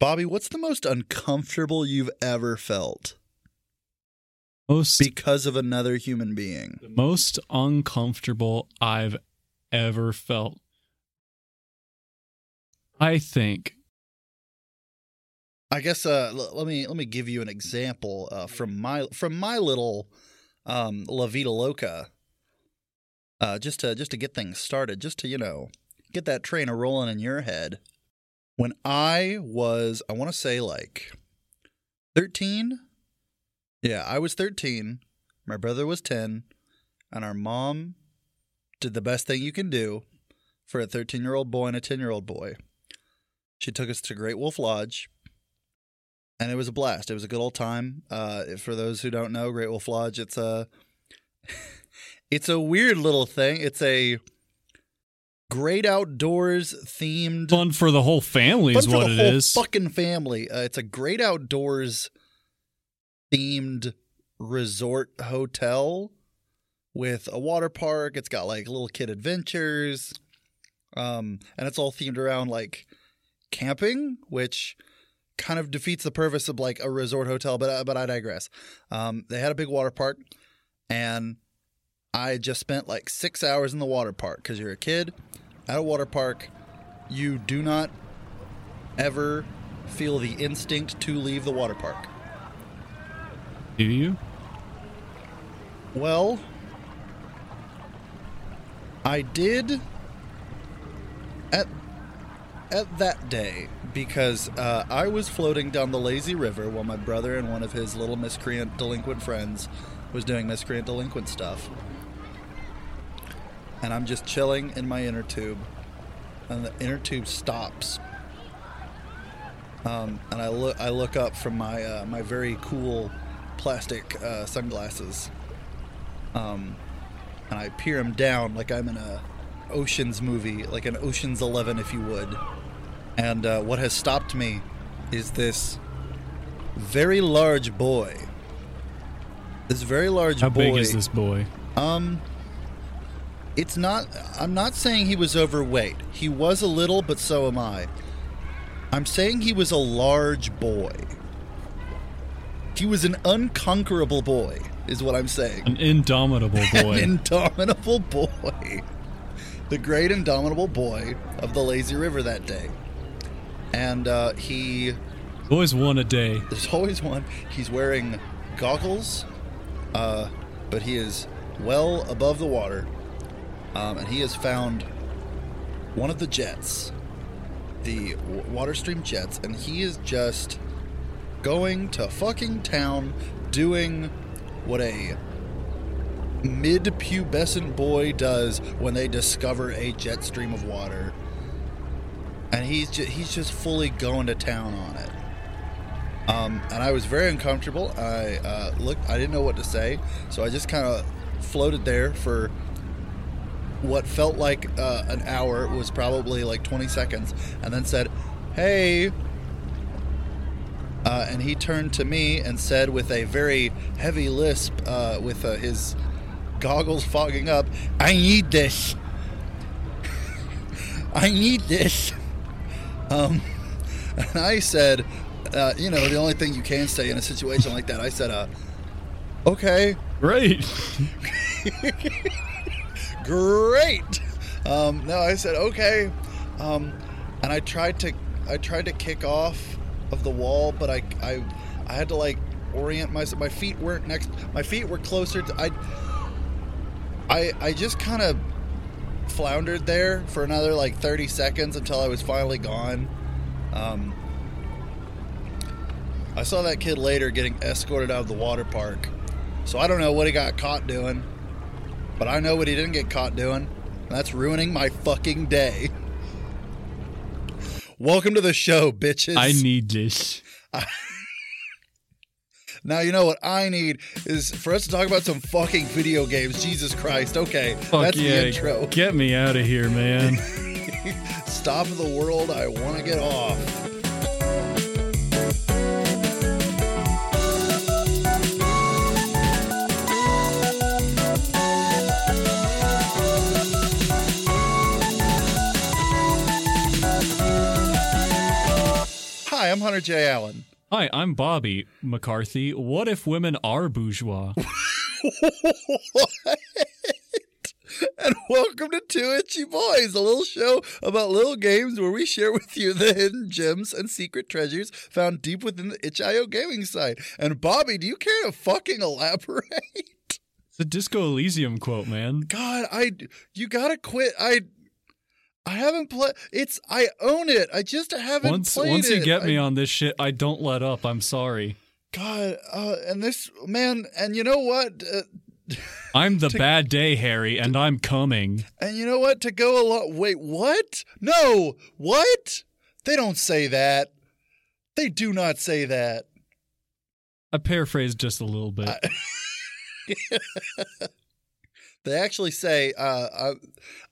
Bobby, what's the most uncomfortable you've ever felt Most because of another human being? the most uncomfortable I've ever felt. I think I guess uh, l- let me let me give you an example uh, from my from my little um, La Vida Loca. Uh, just to just to get things started, just to you know get that train a rolling in your head. When I was, I want to say like thirteen. Yeah, I was thirteen. My brother was ten, and our mom did the best thing you can do for a thirteen-year-old boy and a ten-year-old boy. She took us to Great Wolf Lodge and it was a blast. It was a good old time. Uh, for those who don't know, Great Wolf Lodge, it's a it's a weird little thing. It's a great outdoors themed fun for the whole family is for what the it whole is. Fucking family. Uh, it's a great outdoors themed resort hotel with a water park. It's got like little kid adventures, um, and it's all themed around like camping, which kind of defeats the purpose of like a resort hotel. But uh, but I digress. Um, they had a big water park, and I just spent like six hours in the water park because you're a kid at a water park. You do not ever feel the instinct to leave the water park. Do you? Well, I did at at that day because uh, I was floating down the lazy river while my brother and one of his little miscreant delinquent friends was doing miscreant delinquent stuff, and I'm just chilling in my inner tube, and the inner tube stops. Um, and I look, I look up from my uh, my very cool plastic uh, sunglasses, um, and I peer him down like I'm in a Ocean's movie, like an Ocean's Eleven, if you would. And uh, what has stopped me is this very large boy. This very large How boy. How big is this boy? Um, it's not. I'm not saying he was overweight. He was a little, but so am I. I'm saying he was a large boy. He was an unconquerable boy, is what I'm saying. An indomitable boy. An indomitable boy. The great indomitable boy of the lazy river that day. And uh, he Always one a day. there's always one. He's wearing goggles, uh, but he is well above the water, um, and he has found one of the jets, the w- water stream jets, and he is just going to fucking town doing what a mid-pubescent boy does when they discover a jet stream of water. And he's just, he's just fully going to town on it. Um, and I was very uncomfortable. I uh, looked. I didn't know what to say, so I just kind of floated there for what felt like uh, an hour. Was probably like 20 seconds, and then said, "Hey." Uh, and he turned to me and said, with a very heavy lisp, uh, with uh, his goggles fogging up, "I need this. I need this." Um, and I said, uh, you know, the only thing you can say in a situation like that, I said, uh, okay, Great. great. Um, no, I said, okay. Um, and I tried to, I tried to kick off of the wall, but I, I, I had to like orient myself. My feet weren't next. My feet were closer to. I, I, I just kind of floundered there for another like 30 seconds until I was finally gone. Um, I saw that kid later getting escorted out of the water park. So I don't know what he got caught doing, but I know what he didn't get caught doing. That's ruining my fucking day. Welcome to the show, bitches. I need this. now you know what I need is for us to talk about some fucking video games. Jesus Christ. Okay, Fuck that's yeah. the intro. Get me out of here, man. Stop the world. I want to get off. Hi, I'm Hunter J. Allen. Hi, I'm Bobby McCarthy. What if women are bourgeois? what? And welcome to Two Itchy Boys, a little show about little games where we share with you the hidden gems and secret treasures found deep within the itch.io gaming site. And Bobby, do you care to fucking elaborate? It's a Disco Elysium quote, man. God, I you gotta quit. I I haven't played. It's I own it. I just haven't Once played once you it. get me I- on this shit, I don't let up. I'm sorry. God, uh, and this man, and you know what? Uh, I'm the To- bad day, Harry, and I'm coming. and you know what? To go a lot. Wait, what? No, what? They don't say that. They do not say that. I paraphrased just a little bit. I- They actually say, uh, I,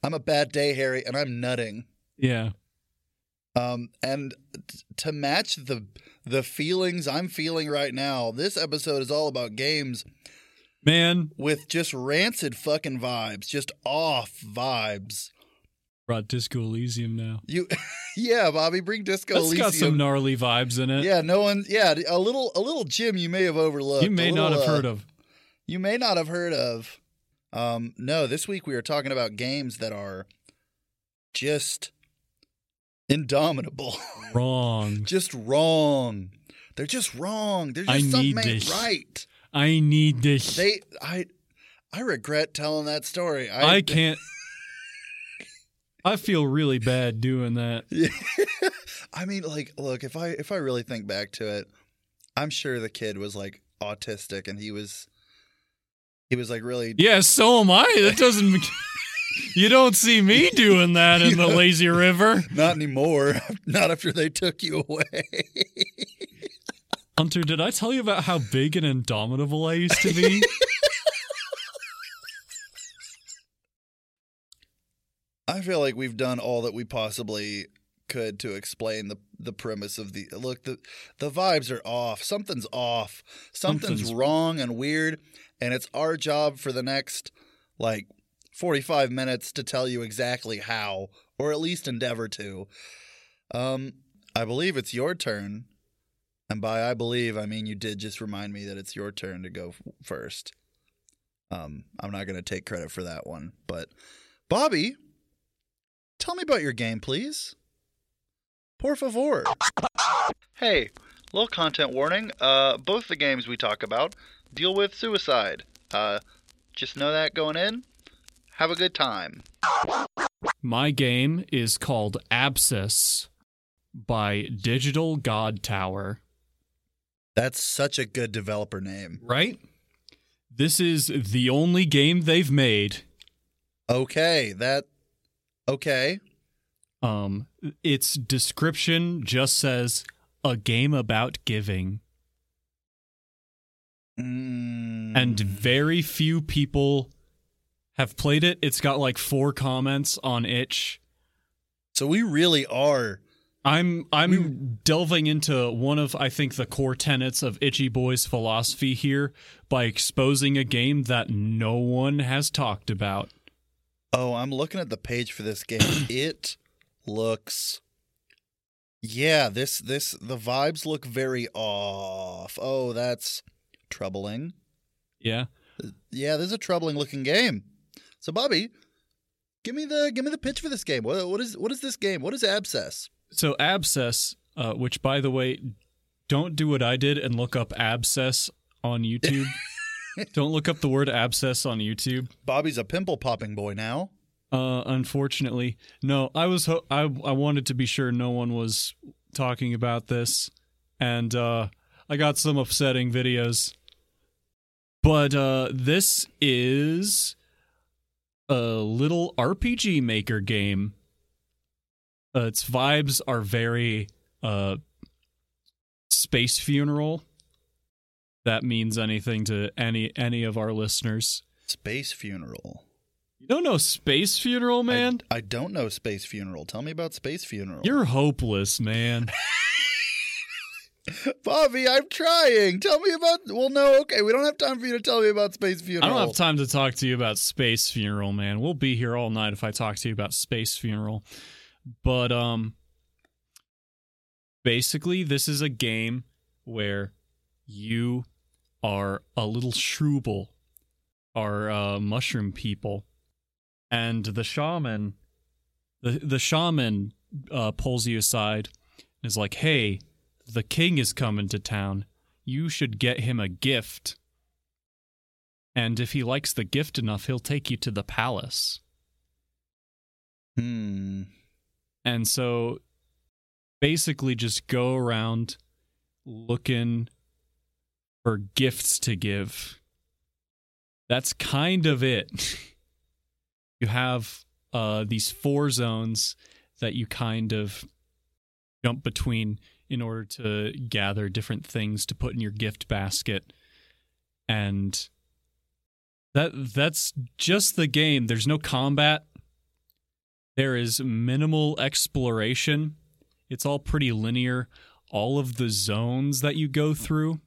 "I'm a bad day, Harry, and I'm nutting." yeah. Um, and t- to match the the feelings I'm feeling right now, this episode is all about games Man, with just rancid fucking vibes, just off vibes. brought Disco Elysium now. You, yeah, Bobby, bring Disco That's got some gnarly vibes in it. yeah, no one. Yeah, a little, a little Jim you may have overlooked. you may a not have uh, heard of. You may not have heard of. Um, no, this week we are talking about games that are just indomitable, Wrong. just wrong. They're just wrong. They're just I something need ain't this. right. I need this. They, I, I regret telling that story. I, I can't. I feel really bad doing that. Yeah. I mean, like, look, if I if I really think back to it, I'm sure the kid was like autistic, and he was he was like really Yeah, so am I. That doesn't. you don't see me doing that in the lazy river. not anymore. Not after they took you away. Hunter, did I tell you about how big and indomitable I used to be? I feel like we've done all that we possibly could to explain the the premise of the look the the vibes are off. Something's off. Something's, Something's- wrong and weird, and it's our job for the next like 45 minutes to tell you exactly how or at least endeavor to. Um I believe it's your turn. And by I believe, I mean you did just remind me that it's your turn to go first. Um I'm not going to take credit for that one, but Bobby, Tell me about your game, please. Por favor. Hey, little content warning. Uh, both the games we talk about deal with suicide. Uh, just know that going in. Have a good time. My game is called Abscess by Digital God Tower. That's such a good developer name. Right? This is the only game they've made. Okay, that. Okay. Um, its description just says a game about giving, Mm. and very few people have played it. It's got like four comments on itch. so we really are. I'm I'm delving into one of I think the core tenets of Itchy Boy's philosophy here by exposing a game that no one has talked about. Oh, I'm looking at the page for this game. it looks. Yeah, this this the vibes look very off. Oh, that's troubling. Yeah. Yeah, this is a troubling looking game. So, Bobby, give me the give me the pitch for this game. What what is what is this game? What is Abscess? So abscess, uh, which by the way, don't do what I did and look up abscess on YouTube. don't look up the word abscess on YouTube. Bobby's a pimple popping boy now. Uh, unfortunately, no. I was ho- I I wanted to be sure no one was talking about this, and uh, I got some upsetting videos. But uh, this is a little RPG Maker game. Uh, its vibes are very uh, space funeral. That means anything to any any of our listeners. Space Funeral. Don't know space funeral, man? I, I don't know Space Funeral. Tell me about Space Funeral. You're hopeless, man. Bobby, I'm trying. Tell me about. Well, no, okay. We don't have time for you to tell me about Space Funeral. I don't have time to talk to you about Space Funeral, man. We'll be here all night if I talk to you about Space Funeral. But um basically this is a game where you are a little shrooble, are uh, mushroom people, and the shaman, the the shaman uh, pulls you aside and is like, "Hey, the king is coming to town. You should get him a gift." And if he likes the gift enough, he'll take you to the palace. Hmm. And so basically just go around looking for gifts to give. That's kind of it. you have uh, these four zones that you kind of jump between in order to gather different things to put in your gift basket. And that that's just the game. There's no combat. There is minimal exploration. It's all pretty linear. All of the zones that you go through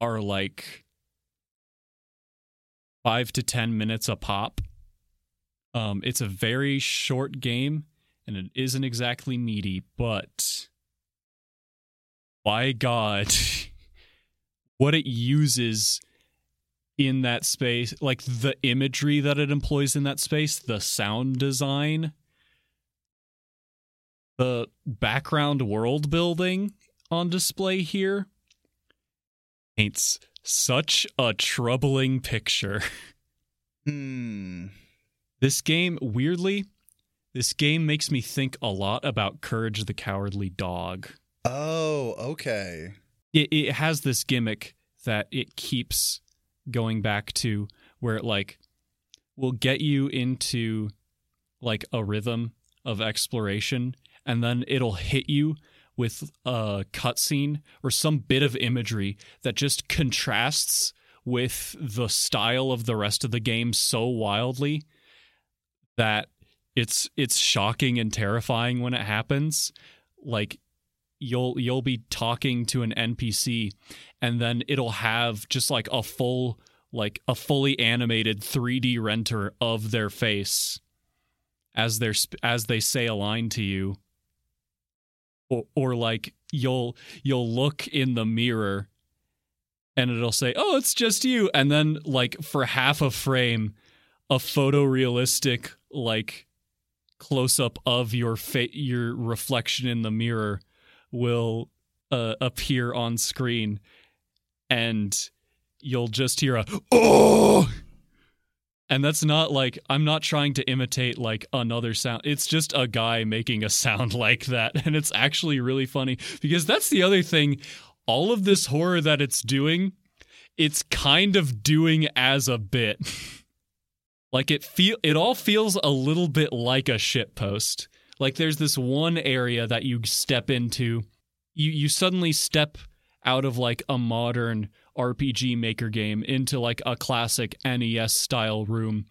are like five to 10 minutes a pop. Um, it's a very short game and it isn't exactly meaty, but by God, what it uses in that space, like the imagery that it employs in that space, the sound design, the background world building on display here paints such a troubling picture. Hmm. This game, weirdly, this game makes me think a lot about Courage the Cowardly Dog. Oh, okay. It, it has this gimmick that it keeps going back to where it like will get you into like a rhythm of exploration and then it'll hit you with a cutscene or some bit of imagery that just contrasts with the style of the rest of the game so wildly that it's it's shocking and terrifying when it happens. Like you'll you'll be talking to an NPC and then it'll have just like a full like a fully animated 3D render of their face as they're as they say a line to you. Or, or like you'll you'll look in the mirror and it'll say oh it's just you. And then like for half a frame a photorealistic like close up of your fa- your reflection in the mirror will uh, appear on screen and you'll just hear a oh! And that's not like i'm not trying to imitate like another sound. It's just a guy making a sound like that and it's actually really funny because that's the other thing. All of this horror that it's doing it's kind of doing as a bit like it feel it all feels a little bit like a shit post like there's this one area that you step into. You you suddenly step out of like a modern RPG maker game into like a classic NES style room.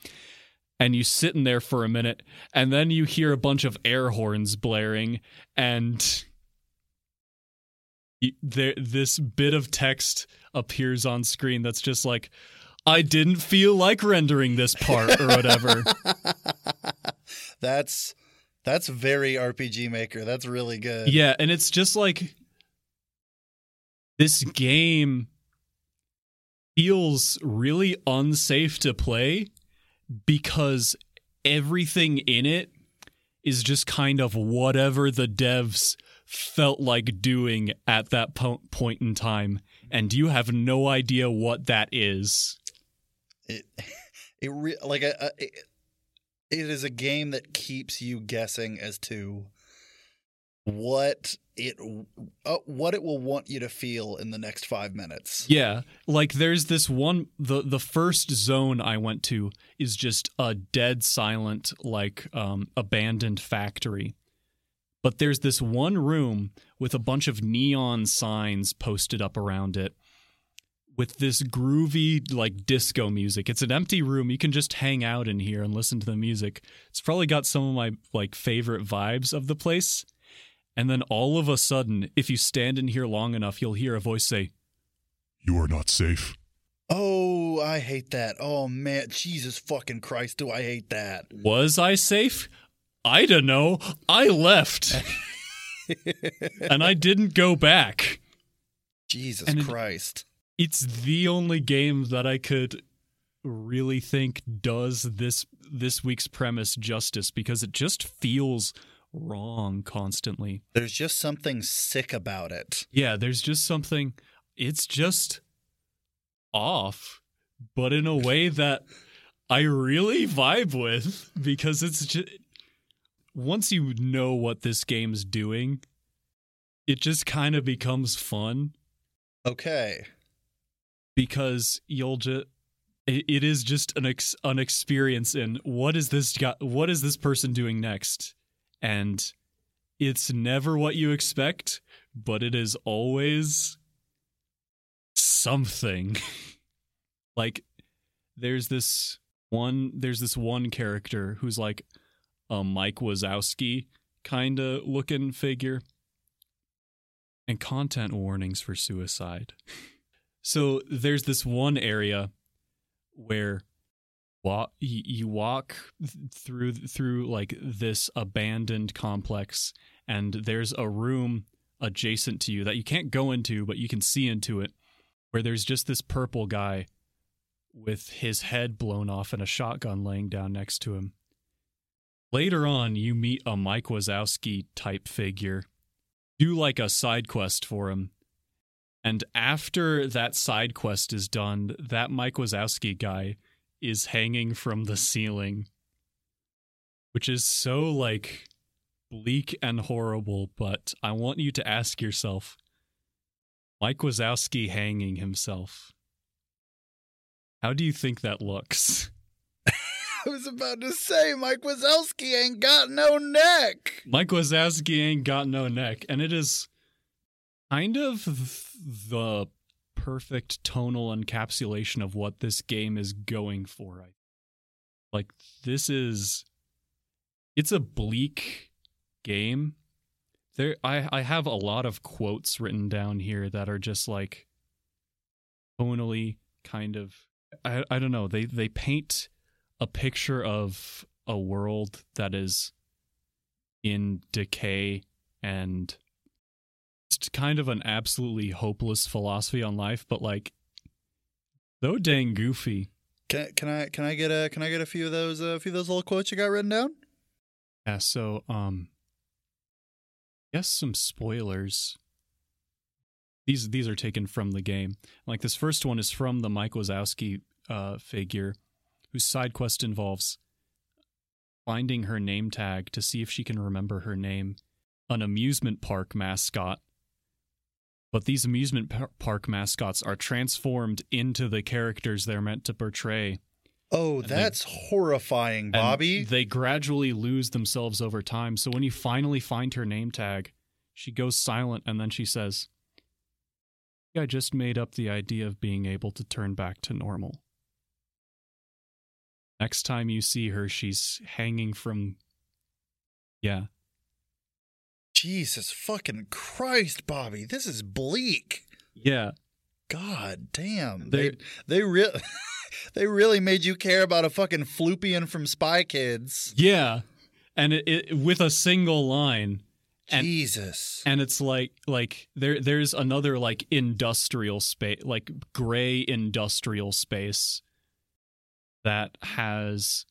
And you sit in there for a minute and then you hear a bunch of air horns blaring and there this bit of text appears on screen that's just like I didn't feel like rendering this part or whatever. that's that's very RPG Maker. That's really good. yeah, and it's just like this game feels really unsafe to play because everything in it is just kind of whatever the devs felt like doing at that po- point in time and you have no idea what that is It it re- like a, a it, it is a game that keeps you guessing as to what it uh, what it will want you to feel in the next 5 minutes. Yeah, like there's this one the the first zone I went to is just a dead silent like um abandoned factory. But there's this one room with a bunch of neon signs posted up around it with this groovy like disco music. It's an empty room. You can just hang out in here and listen to the music. It's probably got some of my like favorite vibes of the place. And then all of a sudden, if you stand in here long enough, you'll hear a voice say, You are not safe. Oh, I hate that. Oh man, Jesus fucking Christ, do I hate that. Was I safe? I don't know. I left. and I didn't go back. Jesus And it- Christ. It's the only game that I could really think does this this week's premise justice because it just feels wrong constantly. There's just something sick about it. Yeah, there's just something it's just off, but in a way that I really vibe with because it's just once you know what this game's doing, it just kind of becomes fun Okay. Because you'll just it, is just an ex, an experience in what is this guy what is this person doing next? And it's never what you expect but it is always something. Like there's this one there's this one character who's like a Mike Wazowski kind of looking figure. And content warnings for suicide so there's this one area where wa- y- you walk through through like this abandoned complex and there's a room adjacent to you that you can't go into but you can see into it where there's just this purple guy with his head blown off and a shotgun laying down next to him. Later on, you meet a Mike Wazowski type figure. Do like a side quest for him. And after that side quest is done, that Mike Wazowski guy is hanging from the ceiling, which is so like bleak and horrible. But I want you to ask yourself Mike Wazowski hanging himself. How do you think that looks? I was about to say Mike Wazowski ain't got no neck. Mike Wazowski ain't got no neck, and it is kind of the perfect tonal encapsulation of what this game is going for. Like this is it's a bleak game. There I I have a lot of quotes written down here that are just like tonally kind of I I don't know. They they paint a picture of a world that is in decay and it's kind of an absolutely hopeless philosophy on life, but like though dang goofy. Can, can I can I get a can I get a few of those uh, a few of those little quotes you got written down? Yeah, so um guess some spoilers. These these are taken from the game. Like this first one is from the Mike Wazowski uh, figure, whose side quest involves finding her name tag to see if she can remember her name, an amusement park mascot. But these amusement park mascots are transformed into the characters they're meant to portray. Oh, they- that's horrifying, And Bobby. They gradually lose themselves over time. So when you finally find her name tag, she goes silent and then she says, I just made up the idea of being able to turn back to normal. Next time you see her, she's hanging from. Yeah. Jesus fucking Christ, Bobby. This is bleak. Yeah. God damn. They- They they really they really made you care about a fucking floopian from Spy Kids. Yeah. And it, it with a single line. And- Jesus. and it's like like there there's another like industrial space like gray industrial space that has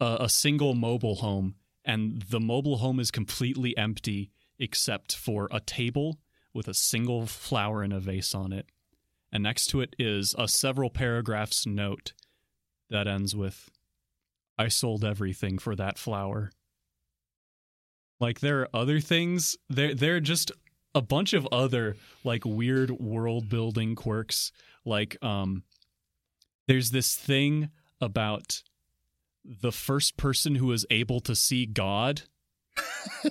a, a single mobile home and the mobile home is completely empty except for a table with a single flower in a vase on it and next to it is a several paragraphs note that ends with i sold everything for that flower like there are other things. There there are just a bunch of other like weird world building quirks. Like um there's this thing about the first person who was able to see God.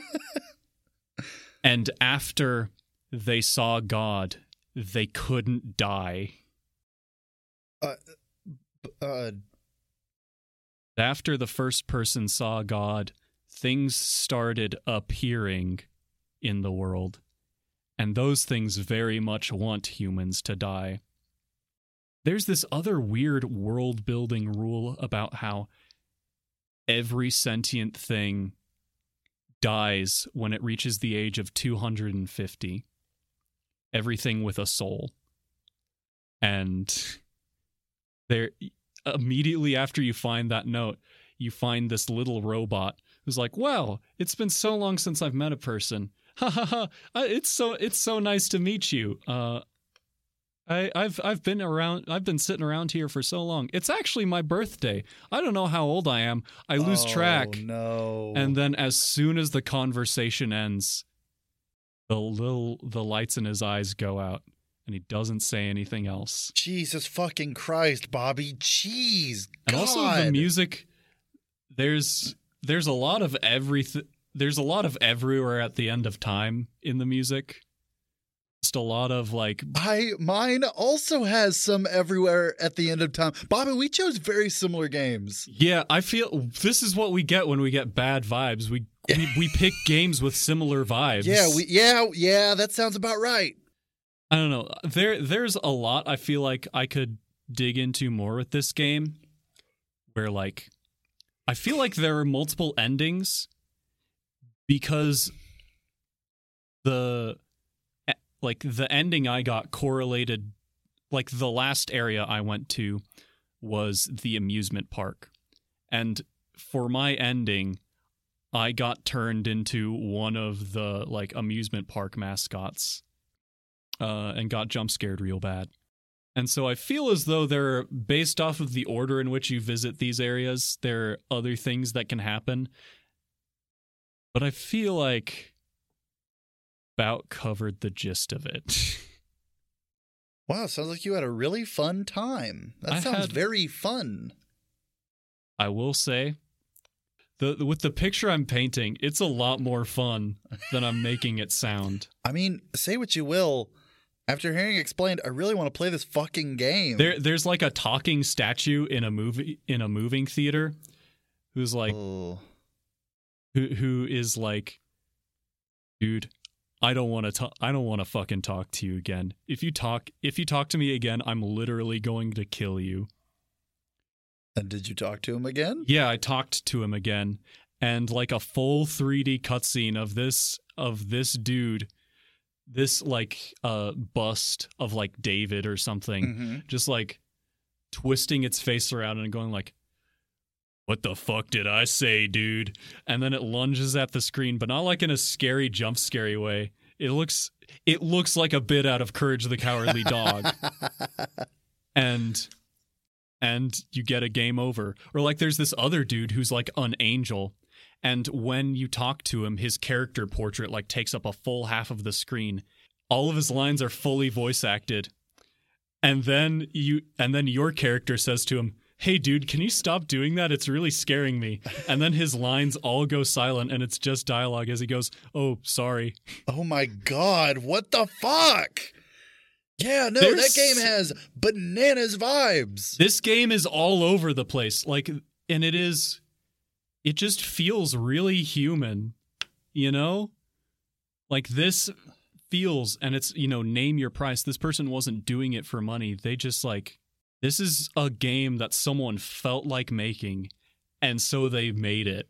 and after they saw God, they couldn't die. Uh After the first person saw God, things started appearing in the world. And those things very much want humans to die. There's this other weird world building rule about how every sentient thing dies when it reaches the age of 250. Everything with a soul. And there immediately after you find that note, you find this little robot who's like, "Well, it's been so long since I've met a person. Ha ha ha! It's so it's so nice to meet you. Uh, I, I've I've been around. I've been sitting around here for so long. It's actually my birthday. I don't know how old I am. I lose Oh, track. No. And then as soon as the conversation ends, the little the lights in his eyes go out, and he doesn't say anything else. Jesus fucking Christ, Bobby. Jeez. And also the music. There's there's a lot of everything. There's a lot of everywhere at the end of time in the music. Just a lot of like I mine also has some everywhere at the end of time. Bobby, we chose very similar games. Yeah, I feel this is what we get when we get bad vibes. We we, we pick games with similar vibes. Yeah, we yeah, yeah, that sounds about right. I don't know. There there's a lot I feel like I could dig into more with this game where like I feel like there are multiple endings because the like the ending I got correlated like the last area I went to was the amusement park. And for my ending I got turned into one of the like amusement park mascots uh, and got jump scared real bad. And so I feel as though they're based off of the order in which you visit these areas, there are other things that can happen. But I feel like about covered the gist of it. Wow, sounds like you had a really fun time. That I sounds had- very fun. I will say the with the picture I'm painting, it's a lot more fun than I'm making it sound. I mean, say what you will. After hearing explained, I really want to play this fucking game. There there's like a talking statue in a movie in a moving theater who's like oh. who who is like dude i don't want to talk i don't want to fucking talk to you again if you talk if you talk to me again i'm literally going to kill you And did you talk to him again? yeah i talked to him again and like a full 3d cutscene of this of this dude this like uh bust of like david or something Mhm. just like twisting its face around and going like what the fuck did i say dude? And then it lunges at the screen but not like in a scary jump scary way. It looks it looks like a bit out of courage the cowardly dog. And and you get a game over. Or like there's this other dude who's like an angel. And when you talk to him his character portrait like takes up a full half of the screen. All of his lines are fully voice acted. And then you and then your character says to him hey dude can you stop doing that? It's really scaring me. And then his lines all go silent and it's just dialogue as he goes oh sorry. Oh my god, what the fuck? Yeah, no, There's- that game has bananas vibes. this game is all over the place like and it is it just feels really human you know? Like this feels and it's you know name your price. This person wasn't doing it for money. They just like this is a game that someone felt like making and so they made it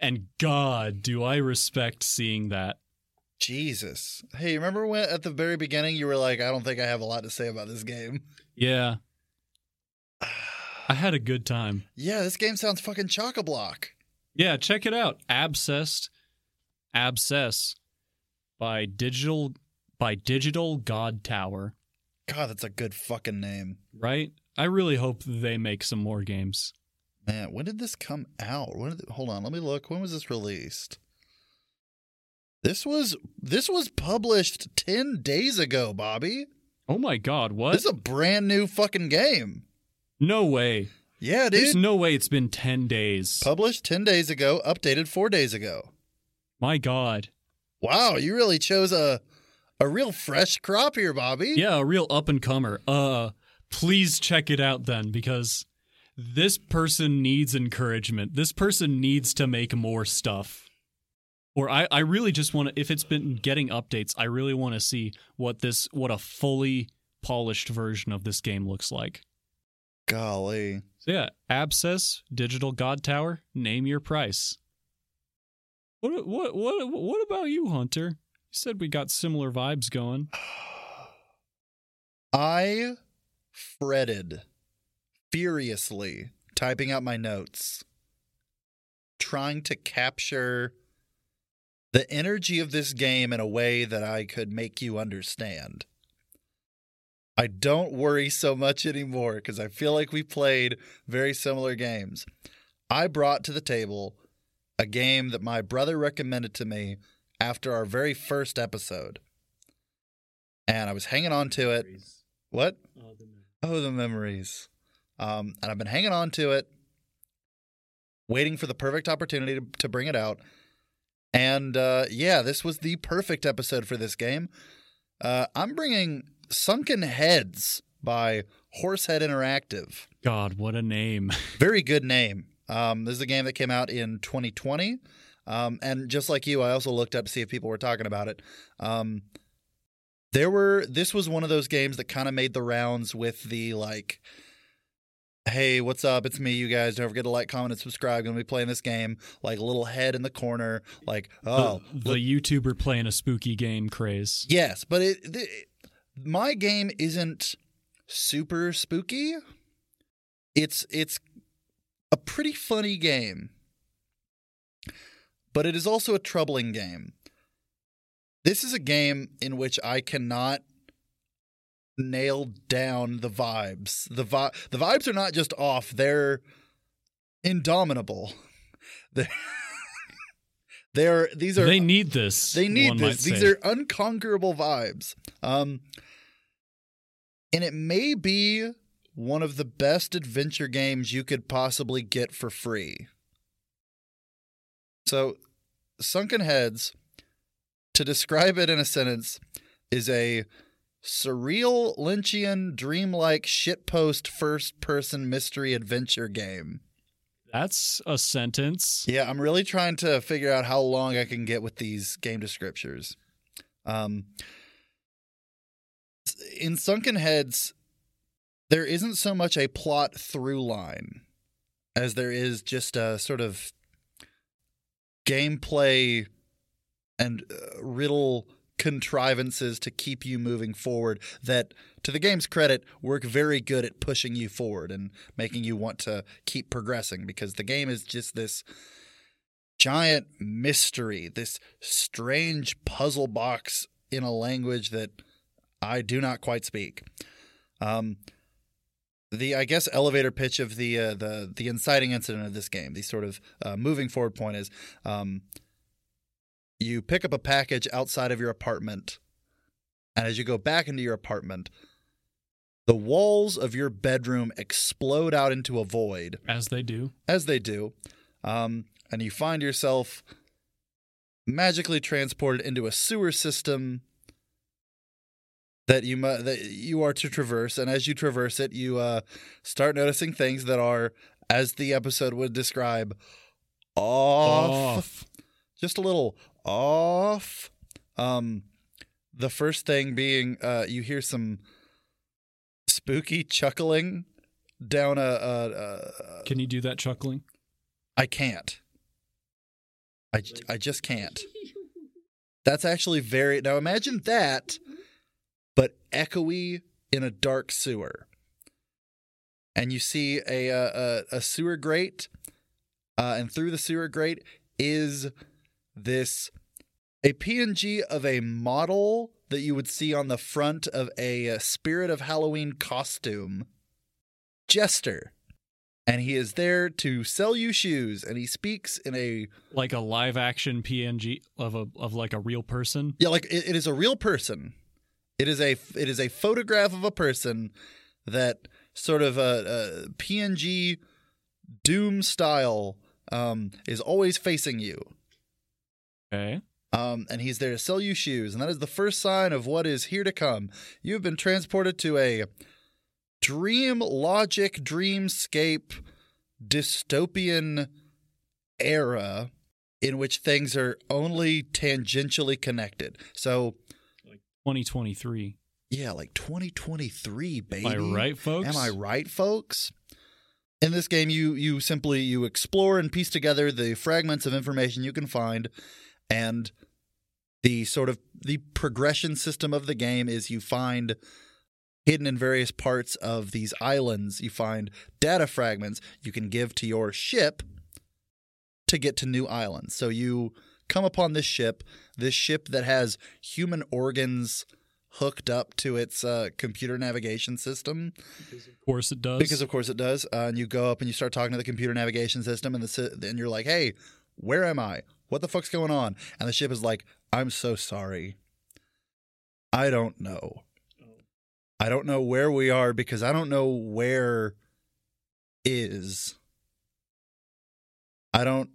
and god do i respect seeing that Jesus. Hey, remember when at the very beginning you were like, I don't think I have a lot to say about this game? yeah i had a good time Yeah, this game sounds fucking chock a block. Yeah, check it out. Abscessed, Abscess by Digital by Digital God Tower. God, that's a good fucking name. Right? I really hope they make some more games. Man, when did this come out? When did hold on, let me look. When was this released? This was this was published 10 days ago, Bobby. Oh my god, what? This is a brand new fucking game. no way. Yeah, dude. There's no way it's been 10 days. Published 10 days ago, updated 4 days ago. my god. Wow, you really chose a a real fresh crop here, Bobby. Yeah, a real up and comer. Uh please check it out then because this person needs encouragement. This person needs to make more stuff. Or I, I really just want to if it's been getting updates, I really want to see what this what a fully polished version of this game looks like. Golly. So yeah, Abscess, Digital God Tower, name your price. What what what what about you, Hunter? You said we got similar vibes going. I fretted furiously typing out my notes, trying to capture the energy of this game in a way that I could make you understand. I don't worry so much anymore because I feel like we played very similar games. I brought to the table a game that my brother recommended to me after our very first episode. And I was hanging on to it. What? Oh, Oh, the memories. Um, and I've been hanging on to it, waiting for the perfect opportunity to, to bring it out. And uh, yeah, this was the perfect episode for this game. Uh, I'm bringing Sunken Heads by Horsehead Interactive. God, what a name! Very good name. Um, this is a game that came out in 2020. Um, and just like you, I also looked up to see if people were talking about it. Um, there were, this was one of those games that kind of made the rounds with the like, hey, what's up? It's me, you guys. Don't forget to like, comment, and subscribe. Gonna be playing this game. Like a little head in the corner. Like, oh, the, the YouTuber playing a spooky game craze. Yes, but it, it my game isn't super spooky. It's it's a pretty funny game. But it is also a troubling game. This is a game in which I cannot nail down the vibes. The vi- the vibes are not just off, they're indomitable. They're, they're these are They need this. they need this. These say. are unconquerable vibes. Um, and it may be one of the best adventure games you could possibly get for free. So, Sunken Heads, to describe it in a sentence, is a surreal, Lynchian, dreamlike shitpost first person mystery adventure game. That's a sentence. Yeah, I'm really trying to figure out how long I can get with these game descriptors. Um, in Sunken Heads, there isn't so much a plot through line as there is just a sort of gameplay and uh, riddle contrivances to keep you moving forward that to the game's credit work very good at pushing you forward and making you want to keep progressing because the game is just this giant mystery this strange puzzle box in a language that I do not quite speak. Um the I guess elevator pitch of the uh, the the inciting incident of this game, the sort of uh, moving forward point is, um, you pick up a package outside of your apartment, and as you go back into your apartment, the walls of your bedroom explode out into a void, As they do. as they do, um, and you find yourself magically transported into a sewer system that you mu- that you are to traverse, and as you traverse it, you uh, start noticing things that are, as the episode would describe, off, Off. just a little off. Um, the first thing being, uh, you hear some spooky chuckling down a. a, a Can you do that chuckling? I can't. I, I just can't. That's actually very. Now imagine that, but echoey in a dark sewer. And you see a a, a, a sewer grate, uh, and through the sewer grate is this a PNG of a model that you would see on the front of a, uh Spirit of Halloween costume. Jester. And he is there to sell you shoes, and he speaks in a Like a live action PNG of a of like a real person? Yeah, like it, it is a real person. It is a it is a photograph of a person that sort of a, a PNG Doom style um, is always facing you. Okay. Um, and he's there to sell you shoes, and that is the first sign of what is here to come. You have been transported to a dream logic, dreamscape, dystopian era in which things are only tangentially connected. So like 2023. Yeah, like 2023, baby. Am I right, folks? Am I right, folks? in this game you you simply you explore and piece together the fragments of information you can find and the sort of the progression system of the game is you find hidden in various parts of these islands you find data fragments you can give to your ship to get to new islands so you come upon this ship this ship that has human organs hooked up to its uh, computer navigation system Of course, it does. because of course it does. Uh, and you go up and you start talking to the computer navigation system, and the sy- and you're like, "Hey, where am I? What the fuck's going on?" And the ship is like, "I'm so sorry. I don't know. I don't know where we are because I don't know where is. I don't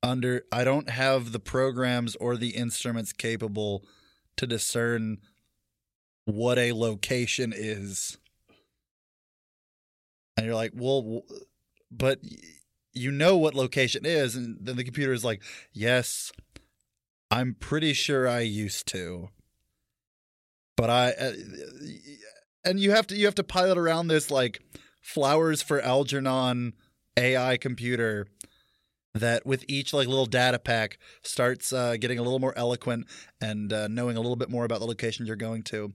under I don't have the programs or the instruments capable to discern what a location is." And you're like, well, but you know what location is. And then the computer is like, yes, I'm pretty sure I used to. But I, uh, and you have to, you have to pilot around this like flowers for Algernon AI computer that with each like little data pack starts uh, getting a little more eloquent and uh, knowing a little bit more about the location you're going to.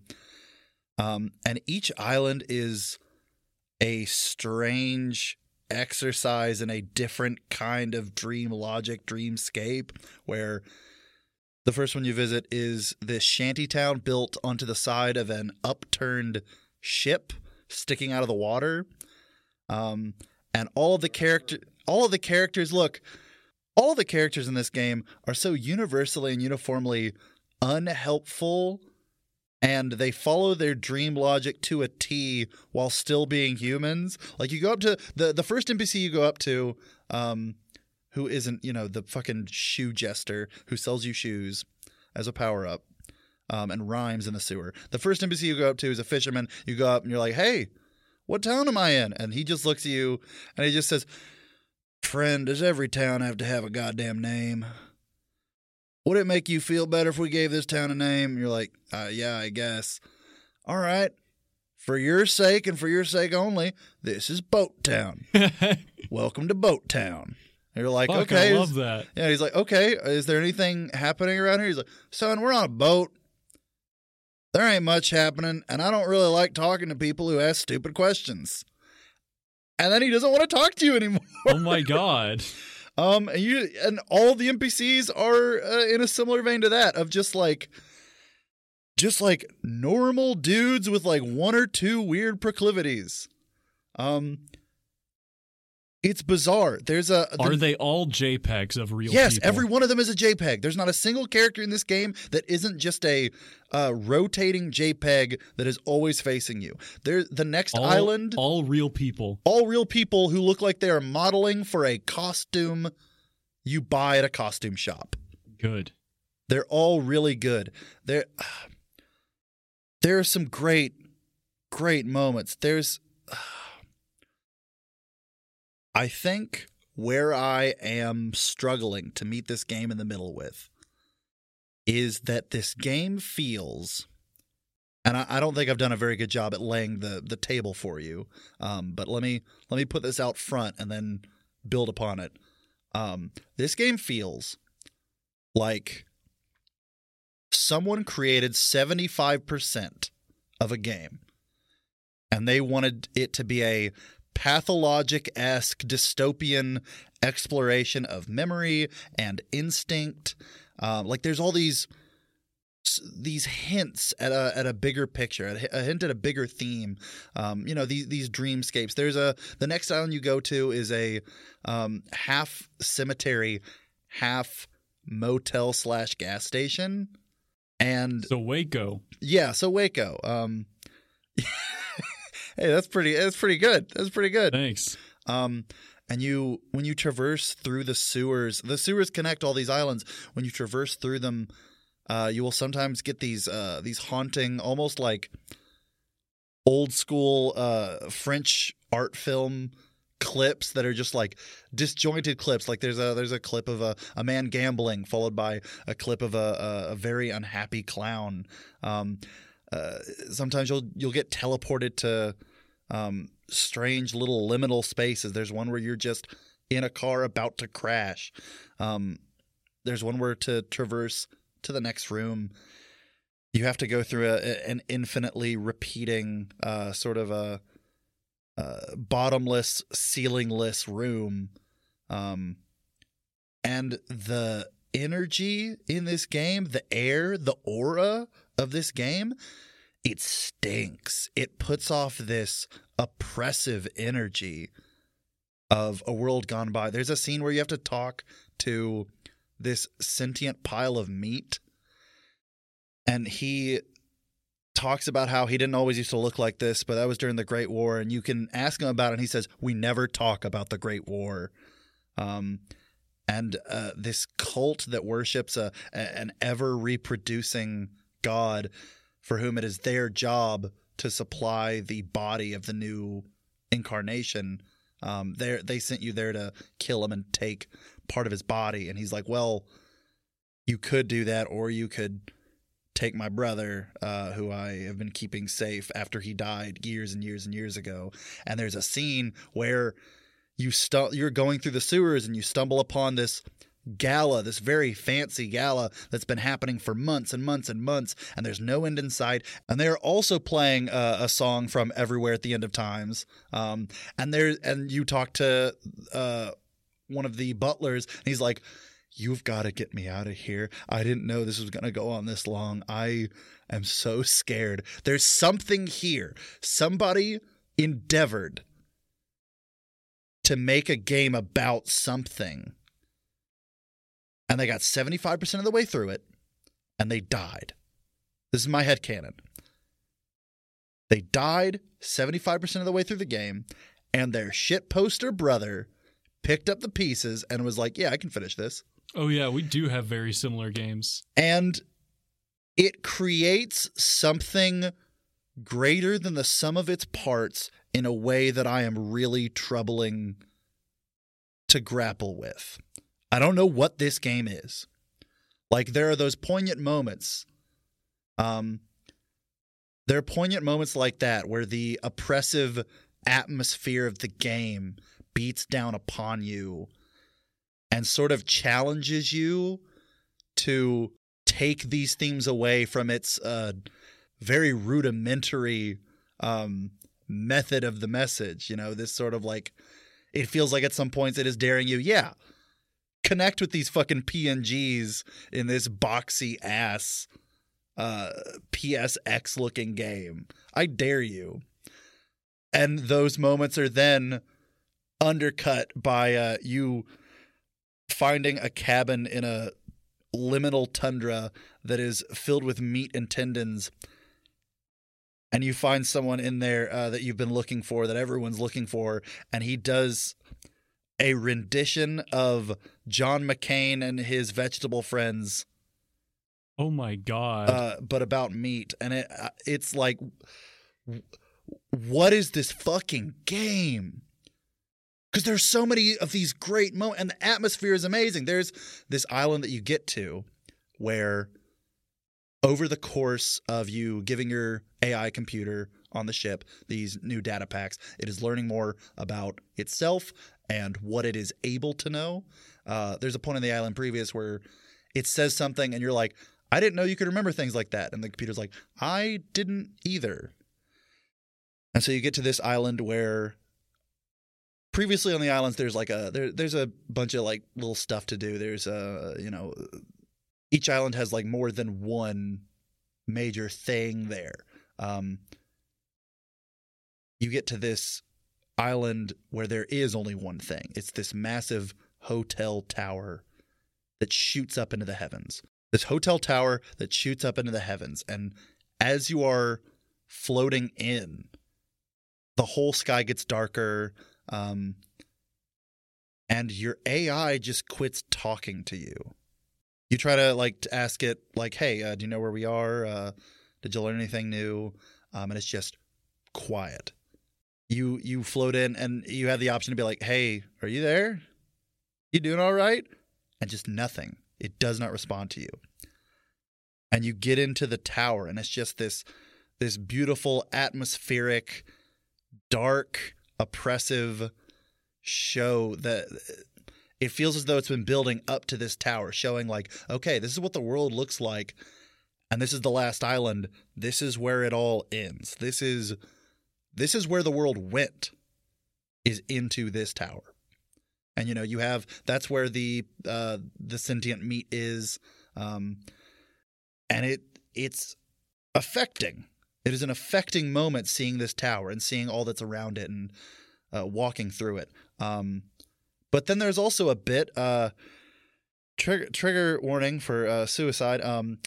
Um, and each island is a strange exercise in a different kind of dream logic, dreamscape, where the first one you visit is this shanty town built onto the side of an upturned ship sticking out of the water. Um, and all of the character, all of the characters look, all the characters in this game are so universally and uniformly unhelpful and they follow their dream logic to a T while still being humans. Like you go up to the the first NPC you go up to, um, who isn't you know the fucking shoe jester who sells you shoes as a power up, um, and rhymes in the sewer. The first NPC you go up to is a fisherman. You go up and you're like, hey, what town am I in? And he just looks at you and he just says, friend, does every town have to have a goddamn name? Would it make you feel better if we gave this town a name? And you're like, uh, yeah, I guess. All right. For your sake and for your sake only, this is Boat Town. Welcome to Boat Town. And you're like, Fuck, okay. I love that. yeah, he's like, okay, is there anything happening around here? He's like, son, we're on a boat. There ain't much happening, and I don't really like talking to people who ask stupid questions. And then he doesn't want to talk to you anymore. Oh my god. Um, and you and all the NPCs are uh, in a similar vein to that of just like, just like normal dudes with like one or two weird proclivities. Um, it's bizarre. There's a the- Are they all JPEGs of real yes, people? every one of them is a JPEG. There's not a single character in this game that isn't just a uh, rotating JPEG that is always facing you. There, the next all, island, all, all real people. All real people who look like they are modeling for a costume you buy at a costume shop. Good. They're all really good. There, there are some great, great moments. There's, I think where I am struggling to meet this game in the middle with is that this game feels, and I, I don't think I've done a very good job at laying the the table for you. Um, but let me let me put this out front and then build upon it. Um, this game feels like someone created 75% of a game and they wanted it to be a pathologic esque dystopian exploration of memory and instinct. Um, like there's all these these hints at a at a bigger picture, a, a hint at a bigger theme. Um, you know these these dreamscapes. There's a the next island you go to is a um, half cemetery, half motel slash gas station, and So Waco. yeah, so Waco. Um, hey, that's pretty. That's pretty good. That's pretty good. Thanks. Um, and you when you traverse through the sewers, the sewers connect all these islands. When you traverse through them, uh, you will sometimes get these uh, these haunting, almost like old school uh, French art film clips that are just like disjointed clips. Like there's a there's a clip of a, a man gambling, followed by a clip of a, a, a very unhappy clown. Um, uh, sometimes you'll you'll get teleported to um, strange little liminal spaces. There's one where you're just in a car about to crash. Um, there's one where to traverse to the next room, you have to go through a, an infinitely repeating uh, sort of a, a bottomless, ceilingless room. Um, and the energy in this game, the air, the aura of this game, it stinks. It puts off this oppressive energy of a world gone by. There's a scene where you have to talk to this sentient pile of meat and he talks about how he didn't always used to look like this, but that was during the Great War, and you can ask him about it. and He says, "We never talk about the Great War." Um, and uh, this cult that worships a, an ever reproducing god for whom it is their job to supply the body of the new incarnation. Um, they they sent you there to kill him and take part of his body, and he's like, "Well, you could do that, or you could take my brother, uh, who I have been keeping safe after he died years and years and years ago." And there's a scene where you stu- you're going through the sewers and you stumble upon this gala, this very fancy gala that's been happening for months and months and months, and there's no end in sight. And they're also playing uh, a song from Everywhere at the End of Times. Um, and there, and you talk to uh, one of the butlers, and he's like, "You've got to get me out of here. I didn't know this was going to go on this long. I am so scared. There's something here. Somebody endeavored." To make a game about something and they got 75% of the way through it and they died. This is my head canon. They died 75% of the way through the game and their shit poster brother picked up the pieces and was like, "Yeah, I can finish this." Oh yeah, we do have very similar games. And it creates something greater than the sum of its parts in a way that I am really troubling to grapple with. I don't know what this game is. Like there are those poignant moments. Um there are poignant moments like that where the oppressive atmosphere of the game beats down upon you and sort of challenges you to take these themes away from its uh, very rudimentary um, method of the message. You know, this sort of like, it feels like at some points it is daring you, yeah, connect with these fucking PNGs in this boxy ass uh, PSX looking game. I dare you. And those moments are then undercut by uh, you finding a cabin in a liminal tundra that is filled with meat and tendons. And you find someone in there uh, that you've been looking for, that everyone's looking for, and he does a rendition of John McCain and his vegetable friends, Oh my god. uh, but about meat. And it uh, it's like, what is this fucking game? Because there's so many of these great moments, and the atmosphere is amazing. There's this island that you get to where, over the course of you giving your AI computer on the ship these new data packs, it is learning more about itself and what it is able to know. Uh, there's a point on the island previous where it says something, and you're like, I didn't know you could remember things like that. And the computer's like, I didn't either. And so you get to this island where previously on the islands there's like a there there's a bunch of like little stuff to do. There's a you know each island has like more than one major thing there. Um you get to this island where there is only one thing. It's this massive hotel tower that shoots up into the heavens. This hotel tower that shoots up into the heavens. And as you are floating in, the whole sky gets darker. Um, and your AI just quits talking to you. You try to like to ask it, like, "Hey, uh, do you know where we are? Uh, did you learn anything new?" Um, and it's just quiet. You you float in, and you have the option to be like, "Hey, are you there? You doing all right?" And just nothing. It does not respond to you. And you get into the tower, and it's just this this beautiful atmospheric dark, oppressive show that it feels as though it's been building up to this tower, showing like, okay, this is what the world looks like, and this is the last island. This is where it all ends. This is this is where the world went, is into this tower. And you know, you have that's where the uh, the sentient meat is, um, and it it's affecting. It is an affecting moment seeing this tower and seeing all that's around it and uh, walking through it. Um, but then there's also a bit uh, trigger trigger warning for uh, suicide. Um,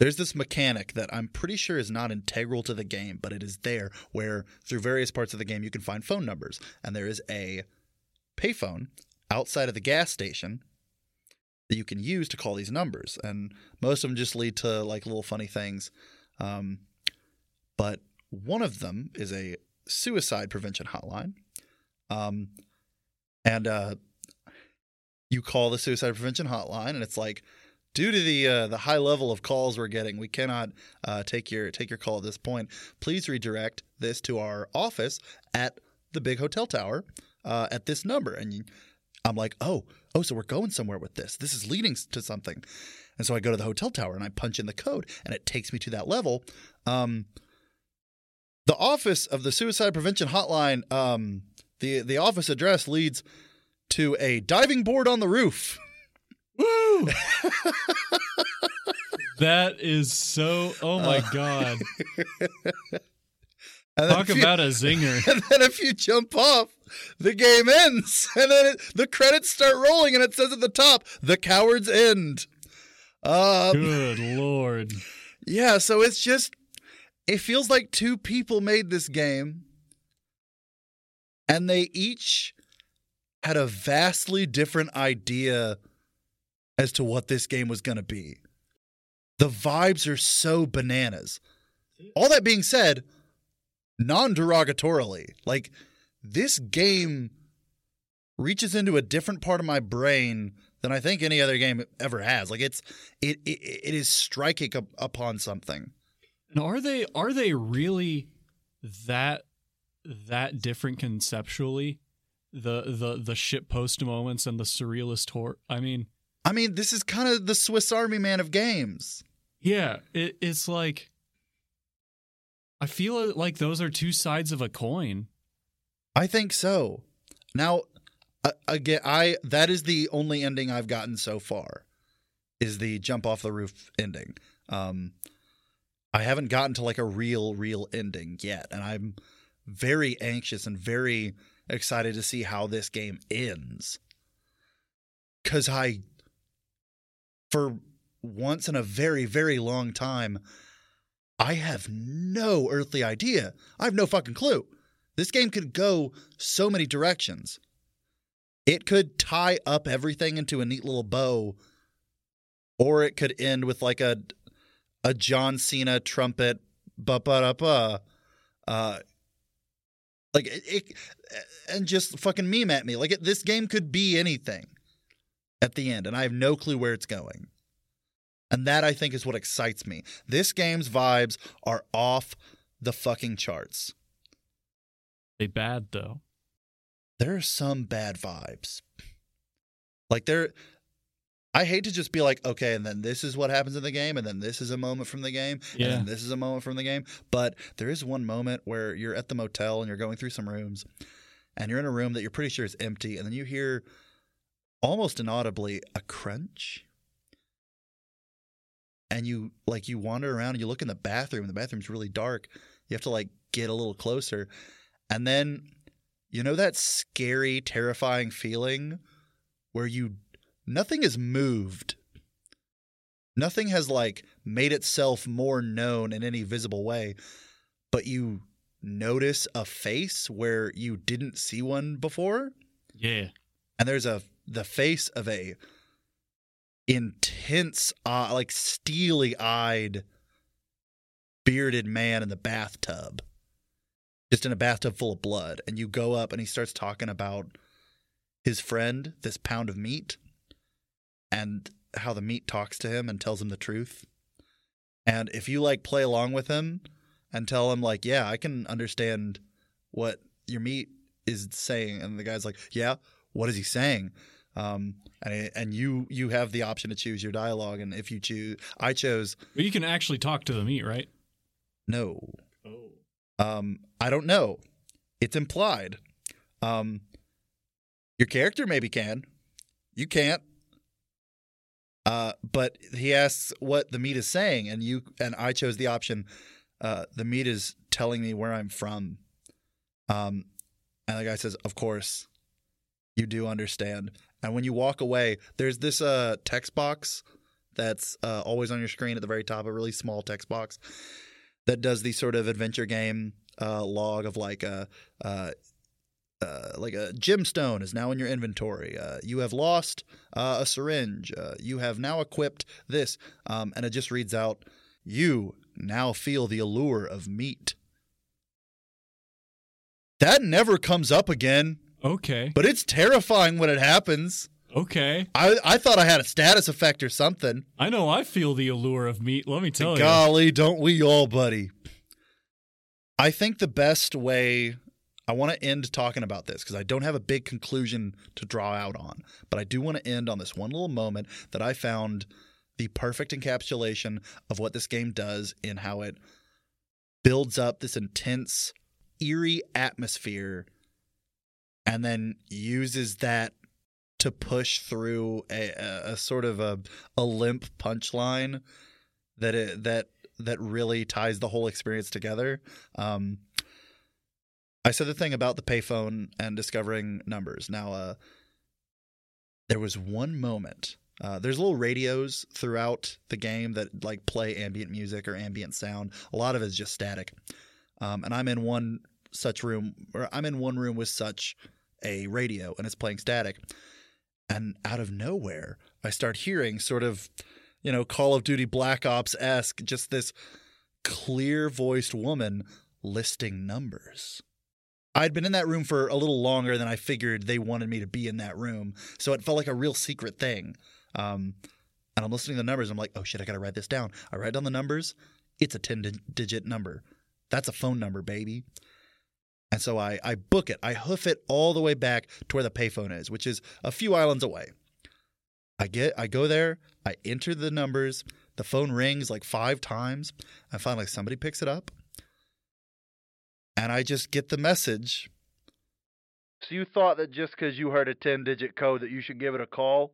there's this mechanic that I'm pretty sure is not integral to the game, but it is there where through various parts of the game you can find phone numbers, and there is a payphone outside of the gas station that you can use to call these numbers, and most of them just lead to like little funny things. Um, but one of them is a suicide prevention hotline. Um, and uh, you call the suicide prevention hotline, and it's like, due to the uh, the high level of calls we're getting, we cannot uh, take your take your call at this point. Please redirect this to our office at the big hotel tower uh, at this number. And I'm like, oh, oh, so we're going somewhere with this. This is leading to something. And so I go to the hotel tower and I punch in the code, and it takes me to that level. Um, the office of the suicide prevention hotline, um, the the office address leads to a diving board on the roof. Woo! that is so. Oh my Uh, god! Talk you- about a zinger. And then if you jump off, the game ends, and then it, the credits start rolling, and it says at the top, "The Coward's End." Um, Good lord! yeah, so it's just, it feels like two people made this game, and they each had a vastly different idea as to what this game was going to be. The vibes are so bananas. All that being said, non derogatorily, like this game reaches into a different part of my brain than I think any other game ever has. Like it's it it, it is striking up, upon something. And are they are they really that that different conceptually? The the the shit post moments and the surrealist horror. I mean, I mean, this is kind of the Swiss Army man of games. yeah, it, it's like I feel like those are two sides of a coin. I think so. Now, uh, again, I that is the only ending I've gotten so far, is the jump off the roof ending. Um, I haven't gotten to like a real, real ending yet, and I'm very anxious and very excited to see how this game ends. Cause I, for once in a very, very long time, I have no earthly idea. I have no fucking clue. This game could go so many directions. It could tie up everything into a neat little bow, or it could end with like a a John Cena trumpet, ba ba da ba, uh, like it, it, and just fucking meme at me. Like it, this game could be anything at the end, and I have no clue where it's going. And that I think is what excites me. This game's vibes are off the fucking charts. They bad though. there are some bad vibes. Like there I hate to just be like, okay, and then this is what happens in the game, and then this is a moment from the game, and Yeah. then this is a moment from the game. But there is one moment where you're at the motel and you're going through some rooms, and you're in a room that you're pretty sure is empty, and then you hear almost inaudibly a crunch. And you like you wander around and you look in the bathroom, and the bathroom's really dark. You have to like get a little closer. And then you know that scary, terrifying feeling where you nothing is moved. Nothing has like made itself more known in any visible way, but you notice a face where you didn't see one before, Yeah. and there's a the face of a intense, uh, like steely-eyed, bearded man in the bathtub just in a bathtub full of blood and you go up and he starts talking about his friend this pound of meat and how the meat talks to him and tells him the truth and if you like play along with him and tell him like yeah i can understand what your meat is saying?" And the guy's like, "Yeah, what is he saying?" Um, and and you you have the option to choose your dialogue, and if you choose, I chose But you can actually talk to the meat, right? no. Oh. Um, I don't know. It's implied. Um, your character maybe can. You can't. Uh, but he asks what the meat is saying, and you and I chose the option. Uh, the meat is telling me where I'm from. Um, and the guy says, "Of course, you do understand." And when you walk away, there's this uh text box that's uh, always on your screen at the very top, a really small text box that does the sort of adventure game uh, log of like a uh, uh, like a gemstone is now in your inventory. Uh, you have lost uh, a syringe. Uh, you have now equipped this, um, and it just reads out: "You now feel the allure of meat." That never comes up again, Okay. but it's terrifying when it happens. Okay. I I thought I had a status effect or something. I know I feel the allure of meat. Let me tell you. Golly, don't we all, buddy? I think the best way I want to end talking about this because I don't have a big conclusion to draw out on, but I do want to end on this one little moment that I found the perfect encapsulation of what this game does in how it builds up this intense, eerie atmosphere and then uses that to push through a, a, a sort of a, a limp punchline that it, that that really ties the whole experience together. Um, I said the thing about the payphone and discovering numbers. Now, uh, there was one moment. Uh, there's little radios throughout the game that like play ambient music or ambient sound. A lot of it is just static. Um, and I'm in one such room, or I'm in one room with such a radio, and it's playing static. And out of nowhere, I start hearing sort of you know, Call of Duty Black Ops esque, just this clear voiced woman listing numbers. I'd been in that room for a little longer than I figured they wanted me to be in that room. So it felt like a real secret thing. Um, and I'm listening to the numbers. I'm like, oh shit, I got to write this down. I write down the numbers. It's a 10 digit number. That's a phone number, baby. And so I, I book it. I hoof it all the way back to where the payphone is, which is a few islands away. I get I go there, I enter the numbers, the phone rings like five times. I finally somebody picks it up. And I just get the message. So you thought that just because you heard a 10 digit code that you should give it a call?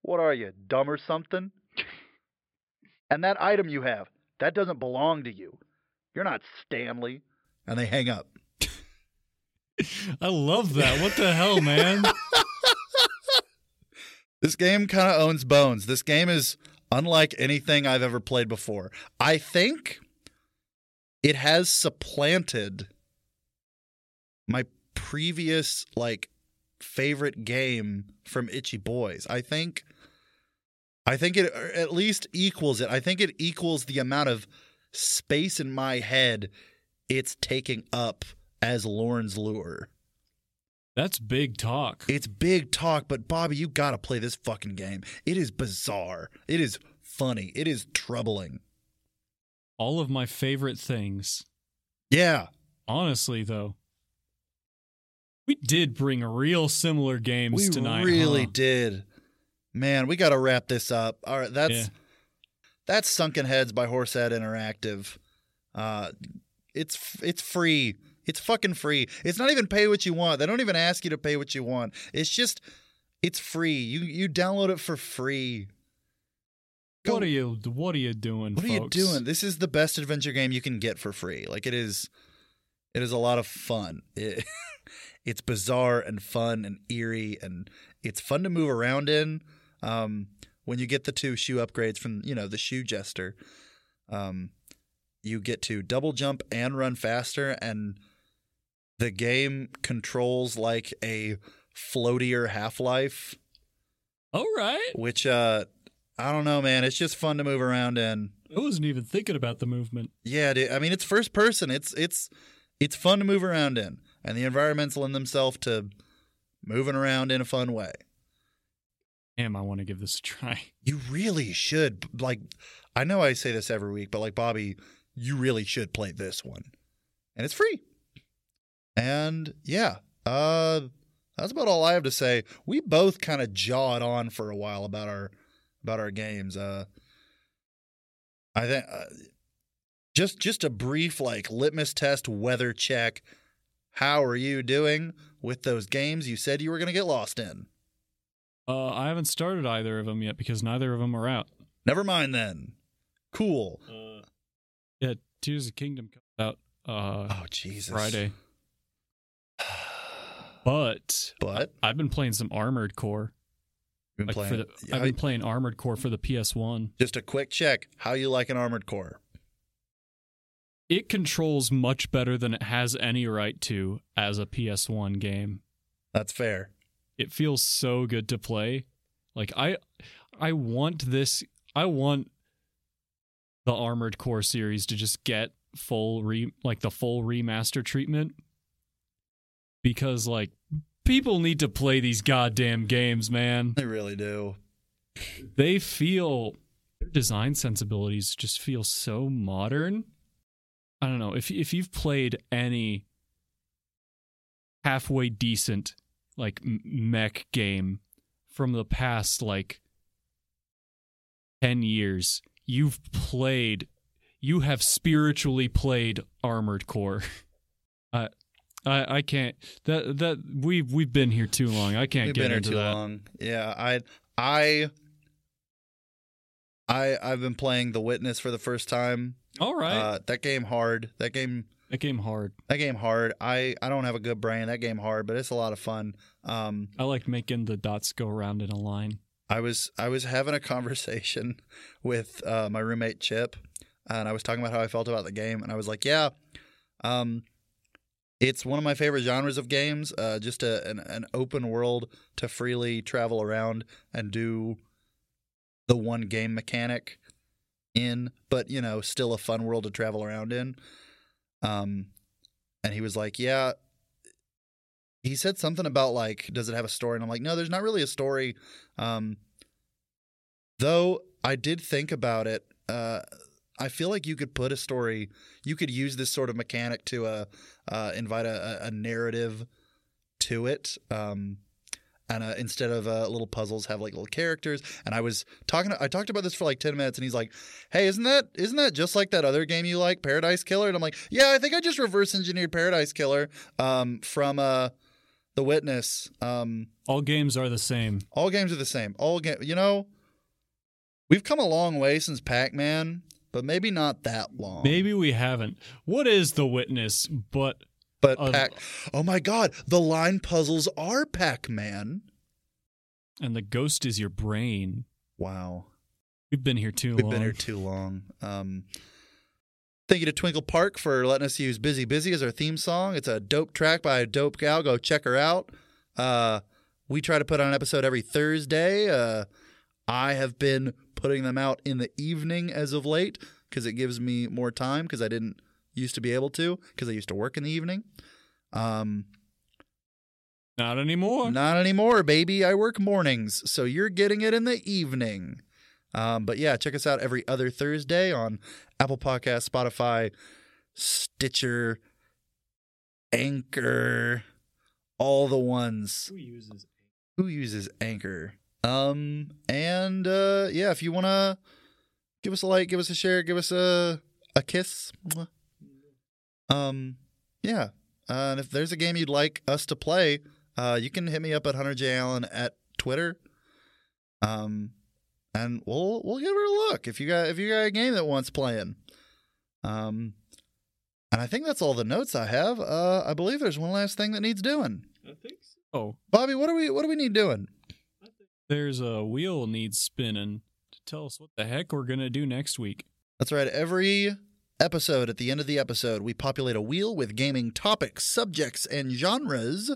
What are you, dumb or something? and that item you have, that doesn't belong to you. You're not Stanley. And they hang up. I love that. What the hell, man? This game kind of owns bones. This game is unlike anything I've ever played before. I think it has supplanted my previous like favorite game from Itchy Boys. I think I think it er, at least equals it. I think it equals the amount of space in my head it's taking up as Lauren's lure. That's big talk. It's big talk, but Bobby, you gotta play this fucking game. It is bizarre. It is funny. It is troubling. All of my favorite things. Yeah. Honestly, though, we did bring real similar games We tonight. We really huh? did. Man, we gotta wrap this up. All right, that's Yeah. that's Sunken Heads by Horsehead Interactive. Uh it's it's free. It's fucking free. It's not even pay what you want. They don't even ask you to pay what you want. It's just it's free. You you download it for free. Go- What are you? What are you doing? What are you doing? This is the best adventure game you can get for free. Like it is, it is a lot of fun. It, it's bizarre and fun and eerie, and it's fun to move around in. Um, when you get the two shoe upgrades from you know the shoe jester, um, you get to double jump and run faster, and the game controls like a floatier Half Life, All right. which uh, I don't know, man. It's just fun to move around in. I wasn't even thinking about the movement. Yeah, dude. I mean, it's first person. It's it's it's fun to move around in, and the environments lend themselves to moving around in a fun way. Damn, I want to give this a try. You really should. Like, I know I say this every week, but like Bobby, you really should play this one, and it's free. And yeah, uh, that's about all I have to say. We both kind of jawed on for a while about our about our games. Uh, I think uh, just just a brief like litmus test weather check. How are you doing with those games you said you were going to get lost in? Uh, I haven't started either of them yet because neither of them are out. Never mind then. Cool. Uh, yeah, Tears of Kingdom comes out uh, Oh Jesus. Friday. But But I've been playing some Armored Core. been Like playing. the, I've been playing Armored Core for the PS1. just a quick check. How you like an armored core? It controls much better than it has any right to as a PS1 game. That's fair. It feels so good to play. Like I I want this I want the Armored Core series to just get full re like the full remaster treatment because like people need to play these goddamn games, man. They really do. They feel their design sensibilities just feel so modern. I don't know if if you've played any halfway decent like mech game from the past like 10 years, you've played you have spiritually played Armored Core. I I can't that that we've we've been here too long. I can't We've get been here into too that. long. Yeah, I I I I've been playing The Witness for the first time. All right. Uh, that game hard. That game that game hard. that game hard. I I don't have a good brain. That game hard, but it's a lot of fun. Um, I like making the dots go around in a line. I was I was having a conversation with uh, my roommate Chip, and I was talking about how I felt about the game, and I was like, yeah, um, it's one of my favorite genres of games. Uh, just a, an an open world to freely travel around and do the one game mechanic in, but you know, still a fun world to travel around in. Um, and he was like, yeah. He said something about like, does it have a story? And I'm like, no, there's not really a story. Um, though I did think about it, uh, I feel like you could put a story. You could use this sort of mechanic to uh, uh, invite a, a narrative to it, um, and uh, instead of uh, little puzzles, have like little characters. And I was talking. I talked about this for like ten minutes, and he's like, "Hey, isn't that isn't that just like that other game you like, Paradise Killer?" And I'm like, "Yeah, I think I just reverse engineered Paradise Killer um, from uh, The Witness." Um, All games are the same. all games are the same. All game, you know, we've come a long way since Pac-Man, but maybe not that long. Maybe we haven't. What is the witness? But but uh, Pac. Oh my God, the line puzzles are Pac-Man. and the ghost is your brain. Wow, We've been here too we've long. been here too long. Um, thank you to Twinkle Park for letting us use "Busy Busy" as our theme song. It's a dope track by a dope gal. Go check her out. Uh, we try to put on an episode every Thursday. Uh, I have been putting them out in the evening as of late because it gives me more time because I didn't used to be able to because I used to work in the evening. Um, Not anymore. not anymore, baby. I work mornings, so you're getting it in the evening. Um, but yeah, check us out every other Thursday on Apple Podcast, Spotify, Stitcher, Anchor, all the ones. Who uses Who uses Anchor? Um, and uh, yeah, if you wanna give us a like, give us a share, give us a a kiss. Um, yeah. Uh, and if there's a game you'd like us to play, uh, you can hit me up at Hunter J Allen at Twitter. Um, and we'll we'll give her a look if you got if you got a game that wants playing. Um, and I think that's all the notes I have. Uh, I believe there's one last thing that needs doing. I think so. Oh, Bobby, what do we what do we need doing? There's a wheel needs spinning to tell us what the heck we're gonna do next week. That's right. Every episode, at the end of the episode, we populate a wheel with gaming topics, subjects, and genres,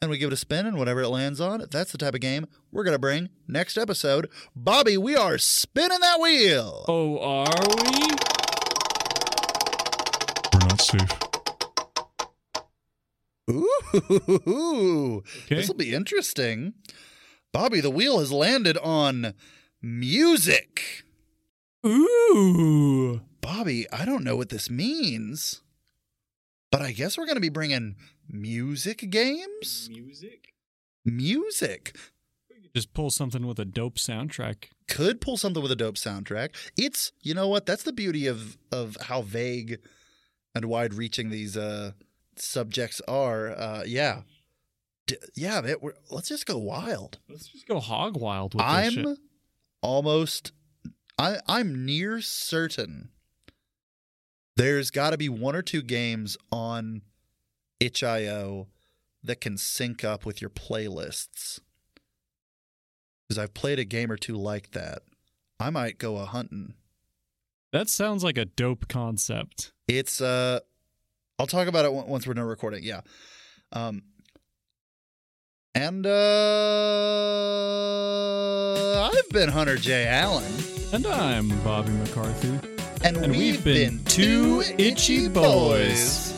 and we give it a spin, and whatever it lands on, that's the type of game we're going to bring next episode. Bobby, we are spinning that wheel. Oh, are we? We're not safe. Ooh, Okay. this will be interesting. Bobby, the wheel has landed on music. Ooh. Bobby, I don't know what this means. But I guess we're going to be bringing music games? Music? Music. Just pull something with a dope soundtrack. Could pull something with a dope soundtrack. It's, you know what? That's the beauty of of how vague and wide reaching these uh subjects are. Uh yeah. Yeah, man, let's just go wild. Let's just go hog wild with I'm shit. almost I I'm near certain there's got to be one or two games on itch.io that can sync up with your playlists. Cuz I've played a game or two like that. I might go a hunting. That sounds like a dope concept. It's uh I'll talk about it once we're done recording. Yeah. Um and uh I've been Hunter J Allen. And I'm Bobby McCarthy. And, And we've, we've been been two itchy boys. boys.